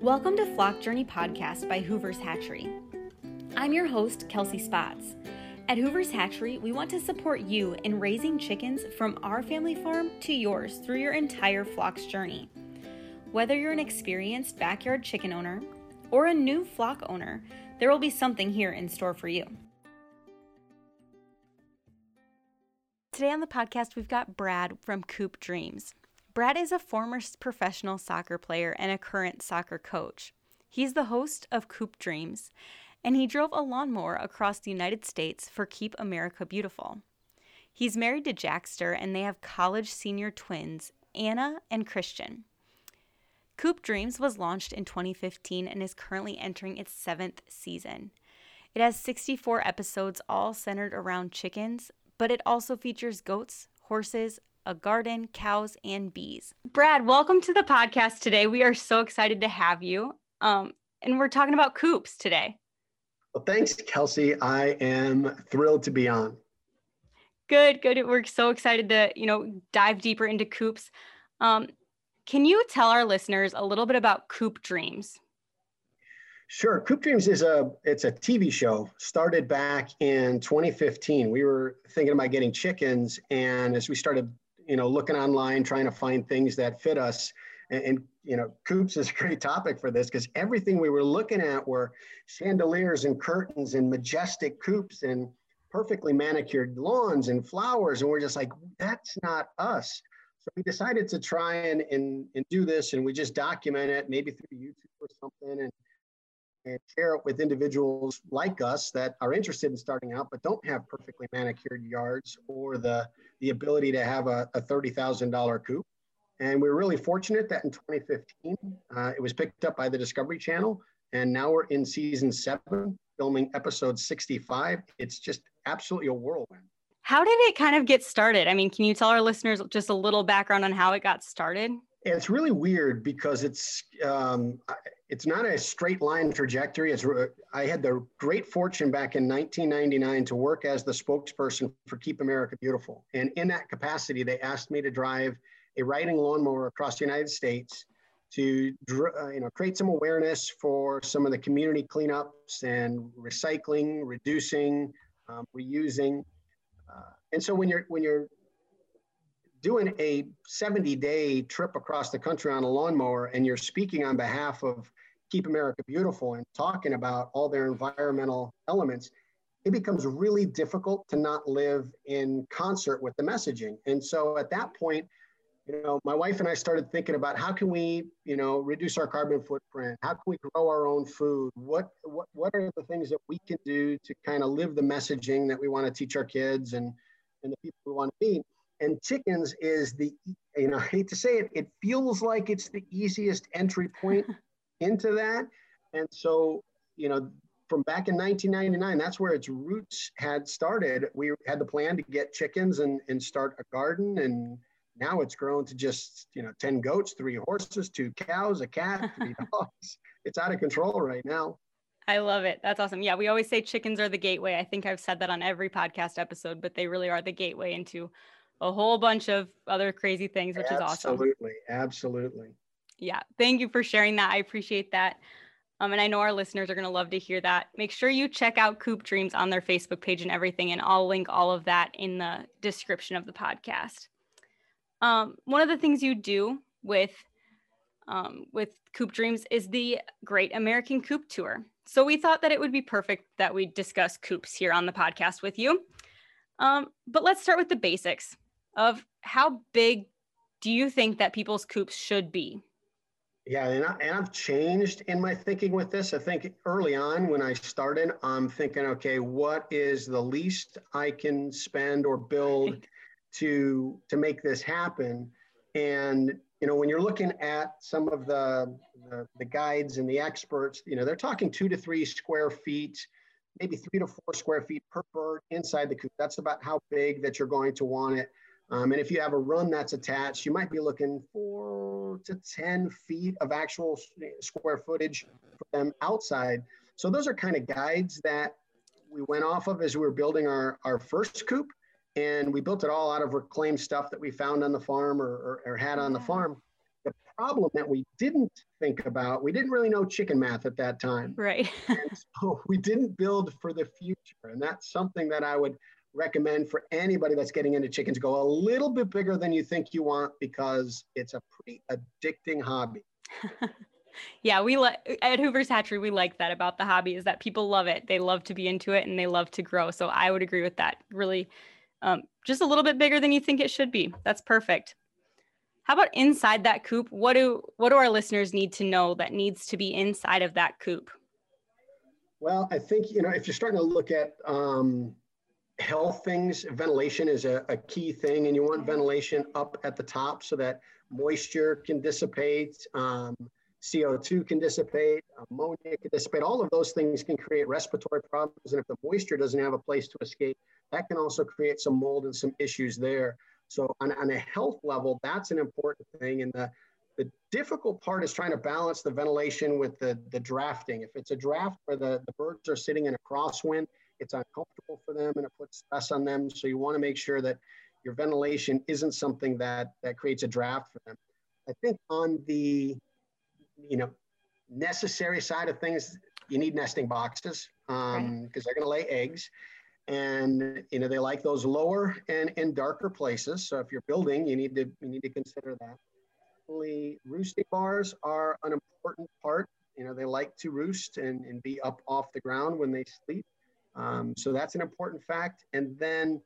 Welcome to Flock Journey Podcast by Hoover's Hatchery. I'm your host, Kelsey Spots. At Hoover's Hatchery, we want to support you in raising chickens from our family farm to yours through your entire flock's journey. Whether you're an experienced backyard chicken owner or a new flock owner, there will be something here in store for you. Today on the podcast, we've got Brad from Coop Dreams. Brad is a former professional soccer player and a current soccer coach. He's the host of Coop Dreams, and he drove a lawnmower across the United States for Keep America Beautiful. He's married to Jackster, and they have college senior twins, Anna and Christian. Coop Dreams was launched in 2015 and is currently entering its seventh season. It has 64 episodes, all centered around chickens, but it also features goats, horses, a garden, cows, and bees. Brad, welcome to the podcast today. We are so excited to have you. Um, and we're talking about coops today. Well, thanks, Kelsey. I am thrilled to be on. Good, good. We're so excited to, you know, dive deeper into coops. Um, can you tell our listeners a little bit about Coop Dreams? Sure. Coop Dreams is a it's a TV show started back in 2015. We were thinking about getting chickens, and as we started you know, looking online, trying to find things that fit us. And, and you know, coops is a great topic for this because everything we were looking at were chandeliers and curtains and majestic coops and perfectly manicured lawns and flowers. And we're just like, that's not us. So we decided to try and, and, and do this and we just document it, maybe through YouTube or something. And and share it with individuals like us that are interested in starting out but don't have perfectly manicured yards or the, the ability to have a, a $30,000 coop. And we are really fortunate that in 2015, uh, it was picked up by the Discovery Channel. And now we're in season seven, filming episode 65. It's just absolutely a whirlwind. How did it kind of get started? I mean, can you tell our listeners just a little background on how it got started? It's really weird because it's um, it's not a straight line trajectory. It's I had the great fortune back in 1999 to work as the spokesperson for Keep America Beautiful, and in that capacity, they asked me to drive a riding lawnmower across the United States to uh, you know create some awareness for some of the community cleanups and recycling, reducing, um, reusing. Uh, and so when you're when you're doing a 70 day trip across the country on a lawnmower and you're speaking on behalf of Keep America Beautiful and talking about all their environmental elements, it becomes really difficult to not live in concert with the messaging. And so at that point, you know, my wife and I started thinking about how can we, you know, reduce our carbon footprint? How can we grow our own food? What what what are the things that we can do to kind of live the messaging that we want to teach our kids and and the people we want to be? And chickens is the, you know, I hate to say it, it feels like it's the easiest entry point into that. And so, you know, from back in 1999, that's where its roots had started. We had the plan to get chickens and, and start a garden. And now it's grown to just, you know, 10 goats, three horses, two cows, a cat, three dogs. It's out of control right now. I love it. That's awesome. Yeah, we always say chickens are the gateway. I think I've said that on every podcast episode, but they really are the gateway into a whole bunch of other crazy things, which absolutely, is awesome. Absolutely. Absolutely yeah thank you for sharing that i appreciate that. Um, and i know our listeners are going to love to hear that. Make sure you check out coop dreams on their facebook page and everything and i'll link all of that in the description of the podcast. Um, one of the things you do with um, with coop dreams is the great american coop tour. So we thought that it would be perfect that we discuss coops here on the podcast with you. Um, but let's start with the basics of how big do you think that people's coops should be yeah, and, I, and I've changed in my thinking with this. I think early on when I started, I'm thinking, okay, what is the least I can spend or build to to make this happen? And you know, when you're looking at some of the, the the guides and the experts, you know, they're talking two to three square feet, maybe three to four square feet per bird inside the coop. That's about how big that you're going to want it. Um, and if you have a run that's attached, you might be looking four to 10 feet of actual square footage for them outside. So those are kind of guides that we went off of as we were building our, our first coop. And we built it all out of reclaimed stuff that we found on the farm or, or, or had on the farm. The problem that we didn't think about, we didn't really know chicken math at that time. Right. so we didn't build for the future. And that's something that I would recommend for anybody that's getting into chickens go a little bit bigger than you think you want because it's a pretty addicting hobby. yeah, we like at Hoover's Hatchery, we like that about the hobby is that people love it. They love to be into it and they love to grow. So I would agree with that. Really, um, just a little bit bigger than you think it should be. That's perfect. How about inside that coop? What do what do our listeners need to know that needs to be inside of that coop? Well, I think you know if you're starting to look at um, health things, ventilation is a, a, key thing, and you want ventilation up at the top so that moisture can dissipate, um, CO2 can dissipate, ammonia can dissipate. All of those things can create respiratory problems, and if the moisture doesn't have a place to escape, that can also create some mold and some issues there. So on, on a health level, that's an important thing, and the the difficult part is trying to balance the ventilation with the, the drafting. If it's a draft where the, the birds are sitting in a crosswind, it's uncomfortable for them and it puts stress on them. So you want to make sure that your ventilation isn't something that that creates a draft for them. I think on the you know necessary side of things, you need nesting boxes because um, they're going to lay eggs, and you know they like those lower and and darker places. So if you're building, you need to you need to consider that. Roosting bars are an important part. You know they like to roost and, and be up off the ground when they sleep. Um, so that's an important fact. And then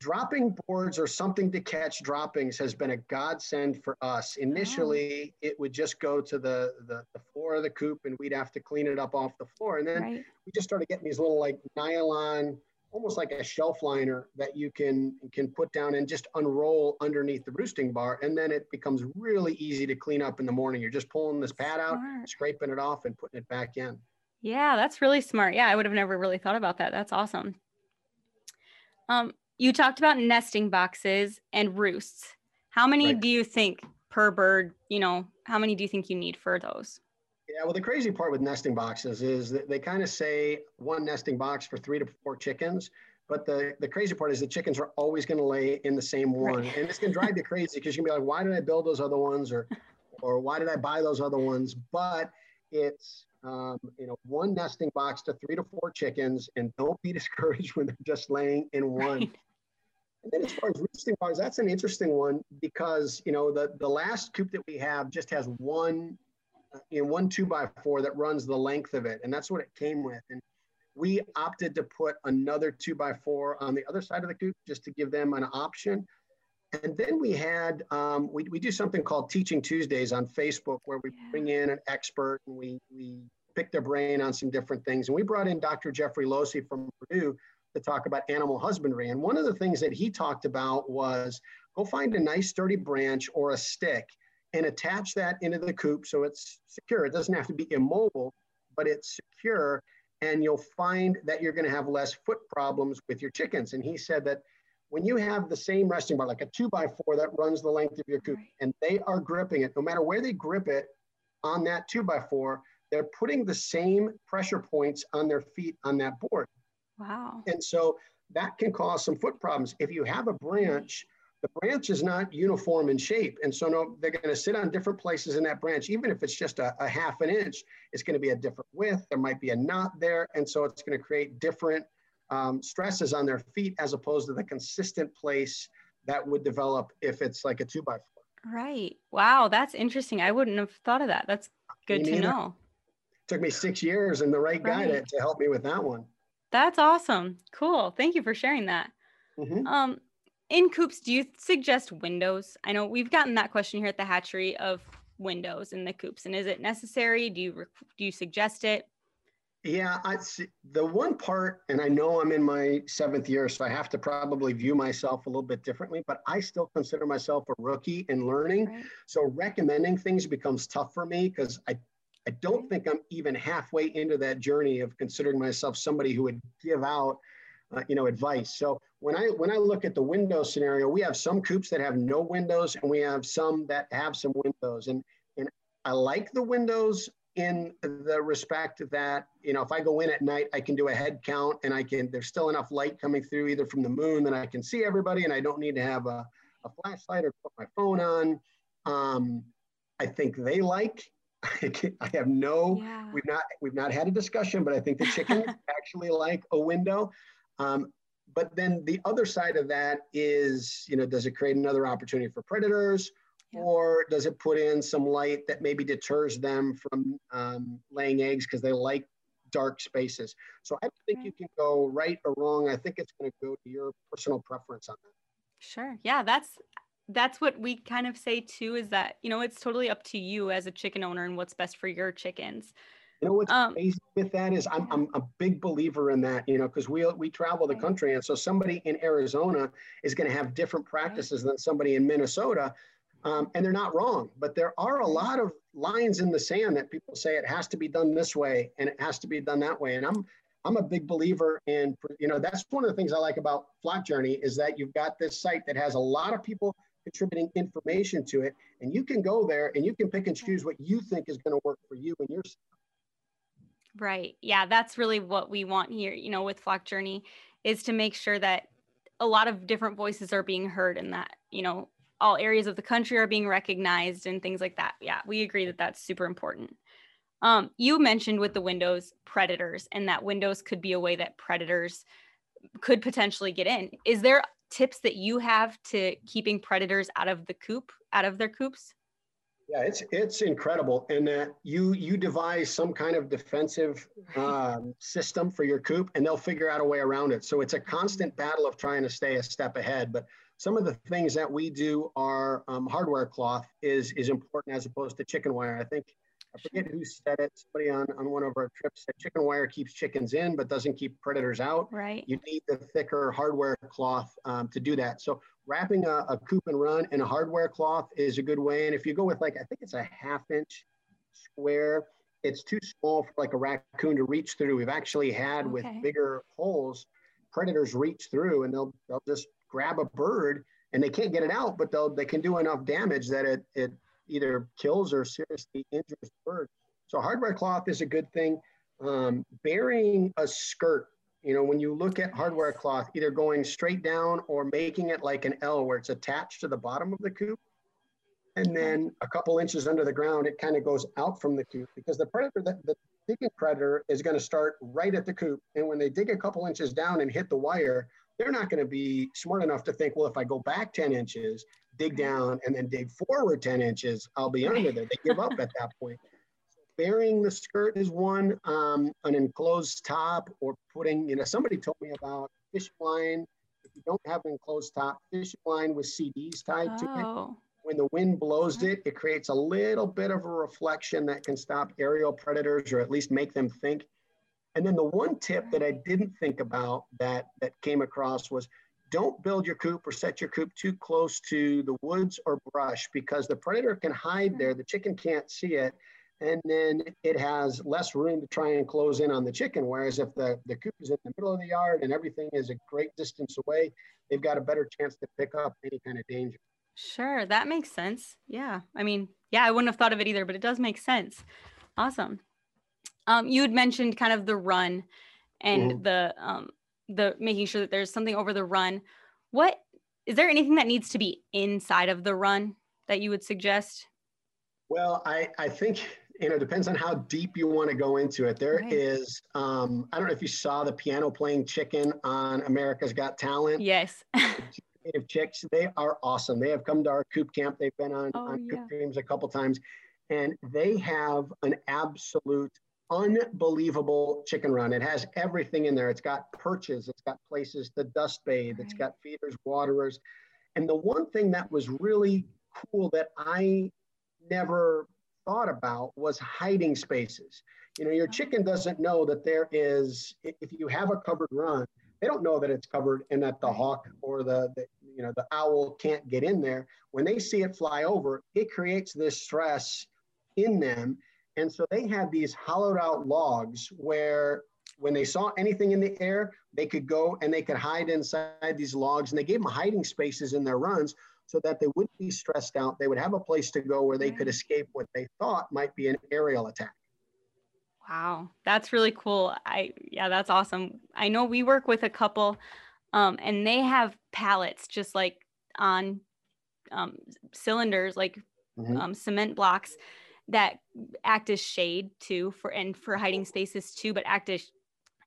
dropping boards or something to catch droppings has been a godsend for us. Initially, oh. it would just go to the, the, the, floor of the coop and we'd have to clean it up off the floor. And then right. we just started getting these little like nylon, almost like a shelf liner that you can, can put down and just unroll underneath the roosting bar. And then it becomes really easy to clean up in the morning. You're just pulling this pad out, Smart. scraping it off and putting it back in. Yeah, that's really smart. Yeah, I would have never really thought about that. That's awesome. Um, you talked about nesting boxes and roosts. How many right. do you think per bird, you know, how many do you think you need for those? Yeah, well, the crazy part with nesting boxes is that they kind of say one nesting box for three to four chickens. But the, the crazy part is the chickens are always going to lay in the same one. Right. And it's going to drive you crazy because you're going to be like, why did I build those other ones? Or, or why did I buy those other ones? But it's um, you know, one nesting box to three to four chickens, and don't be discouraged when they're just laying in one. Right. And then as far as roosting bars, that's an interesting one because you know the the last coop that we have just has one, uh, you know, one two by four that runs the length of it, and that's what it came with. And we opted to put another two by four on the other side of the coop just to give them an option. And then we had, um, we, we do something called Teaching Tuesdays on Facebook where we bring in an expert and we, we pick their brain on some different things. And we brought in Dr. Jeffrey Losey from Purdue to talk about animal husbandry. And one of the things that he talked about was go find a nice sturdy branch or a stick and attach that into the coop so it's secure. It doesn't have to be immobile, but it's secure. And you'll find that you're going to have less foot problems with your chickens. And he said that when you have the same resting bar, like a two by four that runs the length of your coop, and they are gripping it, no matter where they grip it on that two by four, they're putting the same pressure points on their feet on that board. Wow. And so that can cause some foot problems. If you have a branch, the branch is not uniform in shape. And so no, they're going to sit on different places in that branch. Even if it's just a, a half an inch, it's going to be a different width. There might be a knot there. And so it's going to create different um, stresses on their feet as opposed to the consistent place that would develop if it's like a two by four. Right. Wow. That's interesting. I wouldn't have thought of that. That's good to know. Took me six years and the right, right. guy to, to help me with that one. That's awesome. Cool. Thank you for sharing that. Mm-hmm. Um, in coops, do you suggest windows? I know we've gotten that question here at the hatchery of windows in the coops, and is it necessary? Do you do you suggest it? Yeah, I see the one part, and I know I'm in my seventh year, so I have to probably view myself a little bit differently, but I still consider myself a rookie in learning. Right. So recommending things becomes tough for me because I, I don't think I'm even halfway into that journey of considering myself somebody who would give out, uh, you know, advice. So when I when I look at the window scenario, we have some coops that have no windows, and we have some that have some windows, and and I like the windows in the respect that you know if i go in at night i can do a head count and i can there's still enough light coming through either from the moon that i can see everybody and i don't need to have a, a flashlight or put my phone on um, I think they like. I have no, yeah. we've not we've not had a discussion, but I think the chickens actually like a window. Um, but then the other side of that is, you know, does it create another opportunity for predators? Yeah. Or does it put in some light that maybe deters them from um, laying eggs because they like dark spaces? So I don't think right. you can go right or wrong. I think it's going to go to your personal preference on that. Sure. Yeah, that's that's what we kind of say too is that, you know, it's totally up to you as a chicken owner and what's best for your chickens. You know what's um, crazy with that is I'm, I'm a big believer in that, you know, because we we travel the country, and so somebody in Arizona is going to have different practices than somebody in Minnesota, um, and they're not wrong. But there are a lot of lines in the sand that people say it has to be done this way and it has to be done that way, and I'm I'm a big believer in, you know, that's one of the things I like about Flock Journey is that you've got this site that has a lot of people contributing information to it, and you can go there and you can pick and choose what you think is going to work for you and your Right. Yeah, that's really what we want here, you know, with Flock Journey is to make sure that a lot of different voices are being heard and that, you know, all areas of the country are being recognized and things like that. Yeah, we agree that that's super important. Um, you mentioned with the windows predators and that windows could be a way that predators could potentially get in. Is there tips that you have to keeping predators out of the coop, out of their coops? Yeah, it's it's incredible, and that you you devise some kind of defensive um, system for your coop, and they'll figure out a way around it. So it's a constant battle of trying to stay a step ahead. But some of the things that we do are um, hardware cloth is is important as opposed to chicken wire. I think I forget who said it. Somebody on, on one of our trips said chicken wire keeps chickens in, but doesn't keep predators out. Right. You need the thicker hardware cloth um, to do that. So wrapping a, a coop and run in a hardware cloth is a good way. And if you go with like, I think it's a half inch square, it's too small for like a raccoon to reach through. We've actually had okay. with bigger holes, predators reach through and they'll, they'll just grab a bird and they can't get it out, but they'll, they can do enough damage that it, it either kills or seriously injures the bird. So hardware cloth is a good thing. Um, burying a skirt, you know, when you look at hardware cloth, either going straight down or making it like an L where it's attached to the bottom of the coop. And then a couple inches under the ground, it kind of goes out from the coop because the predator, the, the digging predator is going to start right at the coop. And when they dig a couple inches down and hit the wire, they're not going to be smart enough to think, well, if I go back 10 inches, dig down, and then dig forward 10 inches, I'll be under there. They give up at that point. So burying the skirt is one, um, an enclosed top, or putting, you know, somebody told me about fish line. If you don't have an enclosed top, fish line with CDs tied oh. to it. Oh. When the wind blows it, it creates a little bit of a reflection that can stop aerial predators or at least make them think and then the one tip that I didn't think about that that came across was don't build your coop or set your coop too close to the woods or brush because the predator can hide there. The chicken can't see it. And then it has less room to try and close in on the chicken. Whereas if the, the coop is in the middle of the yard and everything is a great distance away, they've got a better chance to pick up any kind of danger. Sure, that makes sense. Yeah. I mean, yeah, I wouldn't have thought of it either, but it does make sense. Awesome. Um, you had mentioned kind of the run and mm-hmm. the um, the making sure that there's something over the run. What is there anything that needs to be inside of the run that you would suggest? Well, I I think you know it depends on how deep you want to go into it. There right. is um, I don't know if you saw the piano playing chicken on America's Got Talent. Yes. Native chicks, they are awesome. They have come to our coop camp. They've been on, oh, on yeah. coop dreams a couple times, and they have an absolute unbelievable chicken run. It has everything in there. It's got perches, it's got places to dust bathe, right. it's got feeders, waterers. And the one thing that was really cool that I never thought about was hiding spaces. You know, your chicken doesn't know that there is, if you have a covered run, they don't know that it's covered and that the hawk or the, the you know the owl can't get in there. When they see it fly over, it creates this stress in them and so they had these hollowed out logs where when they saw anything in the air, they could go and they could hide inside these logs. And they gave them hiding spaces in their runs so that they wouldn't be stressed out. They would have a place to go where they could escape what they thought might be an aerial attack. Wow, that's really cool. I yeah, that's awesome. I know we work with a couple um, and they have pallets just like on um, cylinders, like mm-hmm. um, cement blocks that act as shade too for and for hiding spaces too, but act as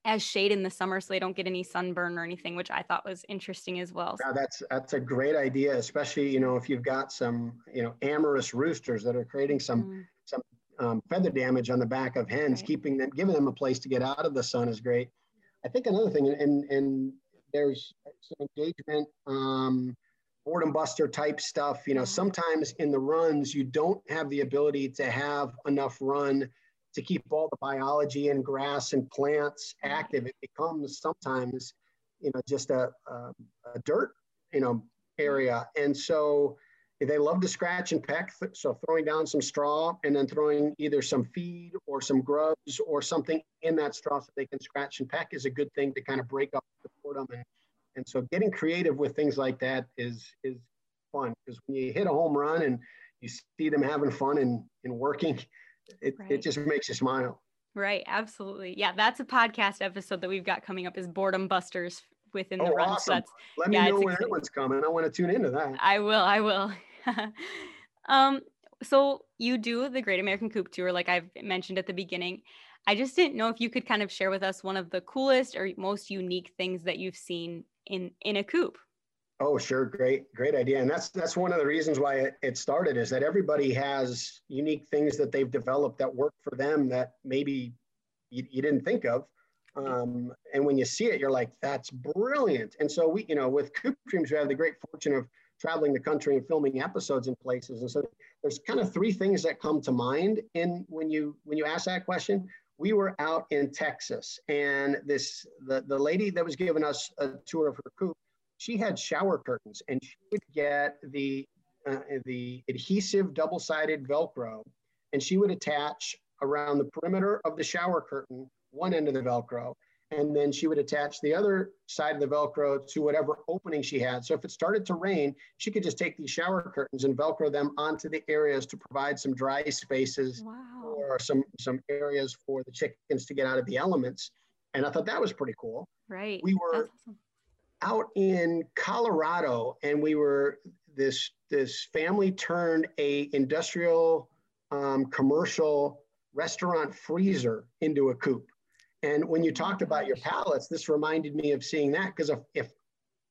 as shade in the summer so they don't get any sunburn or anything, which I thought was interesting as well. That's that's a great idea, especially you know if you've got some you know amorous roosters that are creating some mm. some um, feather damage on the back of hens, right. keeping them giving them a place to get out of the sun is great. I think another thing, and and there's some engagement. Um, boredom buster type stuff. You know, mm-hmm. sometimes in the runs, you don't have the ability to have enough run to keep all the biology and grass and plants mm-hmm. active. It becomes sometimes, you know, just a, a, a dirt, you know, area. Mm-hmm. And so they love to scratch and peck. So throwing down some straw and then throwing either some feed or some grubs or something in that straw so they can scratch and peck is a good thing to kind of break up the boredom and and so getting creative with things like that is is fun because when you hit a home run and you see them having fun and, and working, it, right. it just makes you smile. Right. Absolutely. Yeah. That's a podcast episode that we've got coming up is boredom busters within the oh, run. Awesome. That's, Let me know when that one's coming. I want to tune into that. I will. I will. um, so you do the Great American Coop Tour, like I've mentioned at the beginning. I just didn't know if you could kind of share with us one of the coolest or most unique things that you've seen in in a coop. Oh, sure, great, great idea, and that's that's one of the reasons why it, started is that everybody has unique things that they've developed that work for them that maybe you, you didn't think of, um, and when you see it, you're like, that's brilliant. And so we, you know, with Coop Dreams, we have the great fortune of traveling the country and filming episodes in places, and so there's kind of three things that come to mind in when you when you ask that question we were out in Texas, and this the, the lady that was giving us a tour of her coop, she had shower curtains, and she would get the uh, the adhesive double-sided Velcro, and she would attach around the perimeter of the shower curtain one end of the Velcro, and then she would attach the other side of the Velcro to whatever opening she had. So if it started to rain, she could just take these shower curtains and Velcro them onto the areas to provide some dry spaces wow. or some some areas for the chickens to get out of the elements. And I thought that was pretty cool. Right. We were awesome. out in Colorado, and we were this this family turned a industrial um, commercial restaurant freezer into a coop and when you talked about your pallets, this reminded me of seeing that because if, if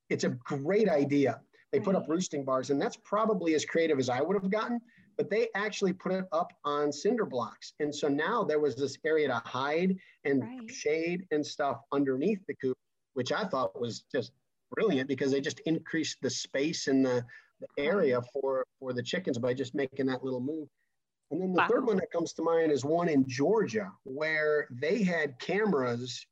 it's a great idea, they put up mm-hmm. roosting bars, and that's probably as creative as I would have gotten. But they actually put it up on cinder blocks, and so now there was this area to hide and right. shade and stuff underneath the coop, which I thought was just brilliant because they just increased the space in the, the area for for the chickens by just making that little move. And then the wow. third one that comes to mind is one in Georgia where they had cameras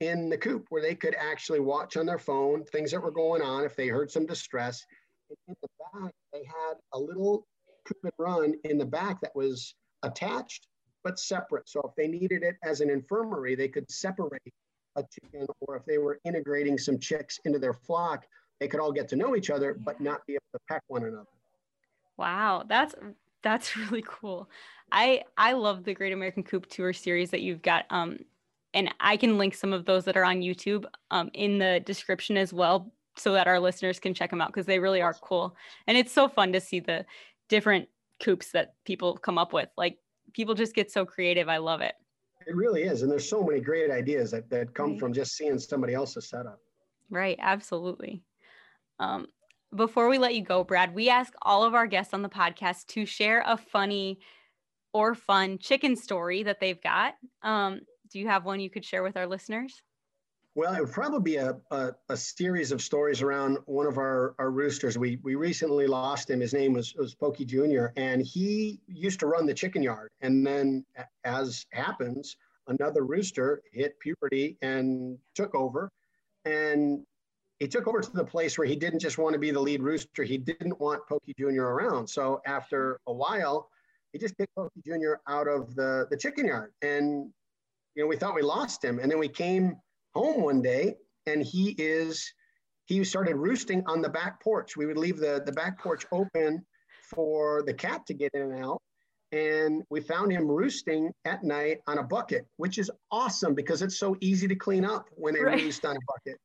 in the coop where they could actually watch on their phone things that were going on if they heard some distress. And in the back, they had a little coop and run in the back that was attached but separate. So if they needed it as an infirmary, they could separate a chicken, or if they were integrating some chicks into their flock, they could all get to know each other but not be able to peck one another. Wow, that's that's really cool. I I love the Great American Coop Tour series that you've got. Um, and I can link some of those that are on YouTube um, in the description as well, so that our listeners can check them out because they really are cool. And it's so fun to see the different coops that people come up with. Like people just get so creative. I love it. It really is, and there's so many great ideas that that come right. from just seeing somebody else's setup. Right. Absolutely. Um, before we let you go, Brad, we ask all of our guests on the podcast to share a funny or fun chicken story that they've got. Um, do you have one you could share with our listeners? Well, it would probably be a, a, a, series of stories around one of our, our roosters. We, we recently lost him. His name was, was Pokey Jr., and he used to run the chicken yard. And then, as happens, another rooster hit puberty and took over. And he took over to the place where he didn't just want to be the lead rooster. He didn't want Pokey Jr. around. So after a while, he just kicked Pokey Jr. out of the, the chicken yard. And, you know, we thought we lost him. And then we came home one day and he is, he started roosting on the back porch. We would leave the, the back porch open for the cat to get in and out. And we found him roosting at night on a bucket, which is awesome because it's so easy to clean up when they right. roost on a bucket.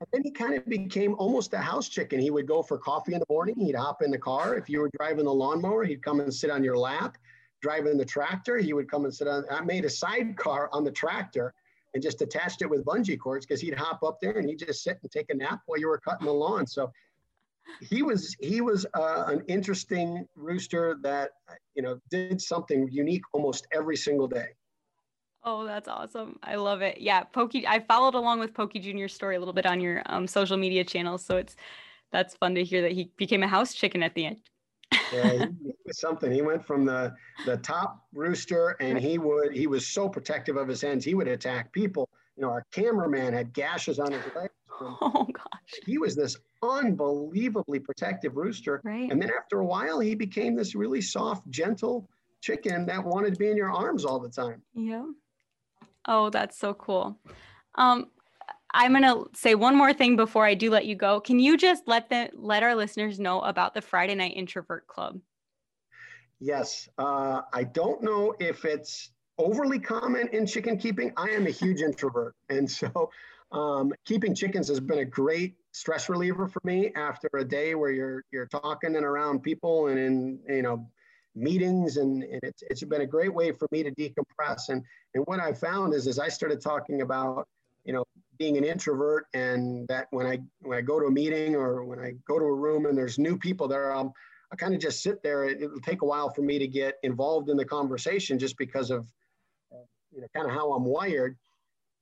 And then he kind of became almost a house chicken. He would go for coffee in the morning. He'd hop in the car. If you were driving the lawnmower, he'd come and sit on your lap. Driving the tractor, he would come and sit on. I made a sidecar on the tractor and just attached it with bungee cords because he'd hop up there and he'd just sit and take a nap while you were cutting the lawn. So he was he was uh, an interesting rooster that you know did something unique almost every single day. Oh, that's awesome. I love it. Yeah, Pokey I followed along with Pokey Jr.'s story a little bit on your um, social media channels, so it's that's fun to hear that he became a house chicken at the end. yeah, he, he was something. He went from the the top rooster, and he would he was so protective of his hens. He would attack people. You know, our cameraman had gashes on his legs. Oh gosh. He was this unbelievably protective rooster. Right. And then after a while, he became this really soft, gentle chicken that wanted to be in your arms all the time. Yeah. Oh, that's so cool. Um, I'm gonna say one more thing before I do let you go. Can you just let the let our listeners know about the Friday Night Introvert Club? Yes, uh, I don't know if it's overly common in chicken keeping. I am a huge introvert, and so um, keeping chickens has been a great stress reliever for me after a day where you're you're talking and around people and in you know meetings and, and it's, been a great way for me to decompress. And and what i found is as i started talking about you know being an introvert and that when i when i go to a meeting or when i go to a room and there's new people there um, i kind of just sit there. It, will take a while for me to get involved in the conversation just because of uh, you know kind of how i'm wired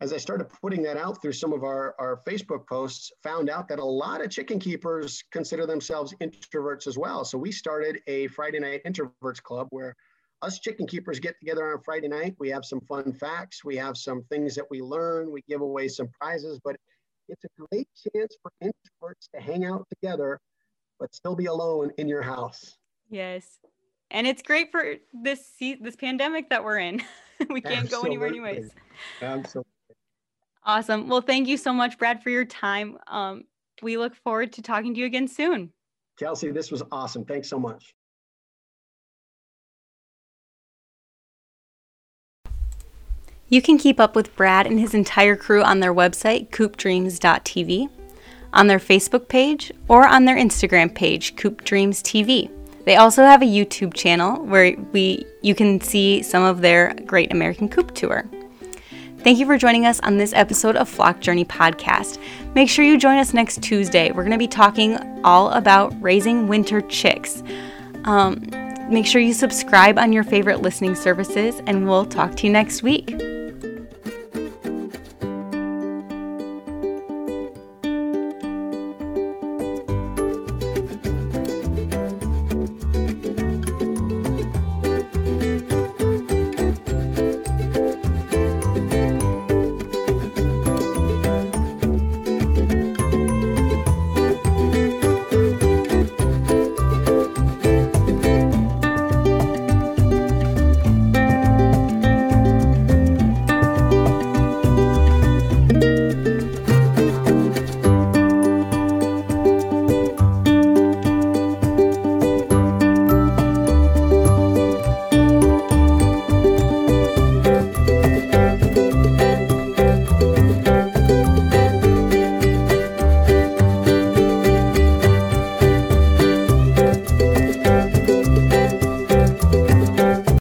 as I started putting that out through some of our, our Facebook posts, found out that a lot of chicken keepers consider themselves introverts as well. So we started a Friday night introverts club where us chicken keepers get together on Friday night. We have some fun facts. We have some things that we learn. We give away some prizes, but it's a great chance for introverts to hang out together, but still be alone in your house. Yes. And it's great for this this pandemic that we're in. we can't Absolutely. go anywhere anyways. Absolutely. Awesome. Well, thank you so much, Brad, for your time. Um, we look forward to talking to you again soon. Kelsey, this was awesome. Thanks so much. You can keep up with Brad and his entire crew on their website, coopdreams.tv, on their Facebook page, or on their Instagram page, coopdreamstv. They also have a YouTube channel where we you can see some of their Great American Coop Tour. Thank you for joining us on this episode of Flock Journey Podcast. Make sure you join us next Tuesday. We're going to be talking all about raising winter chicks. Um, make sure you subscribe on your favorite listening services, and we'll talk to you next week.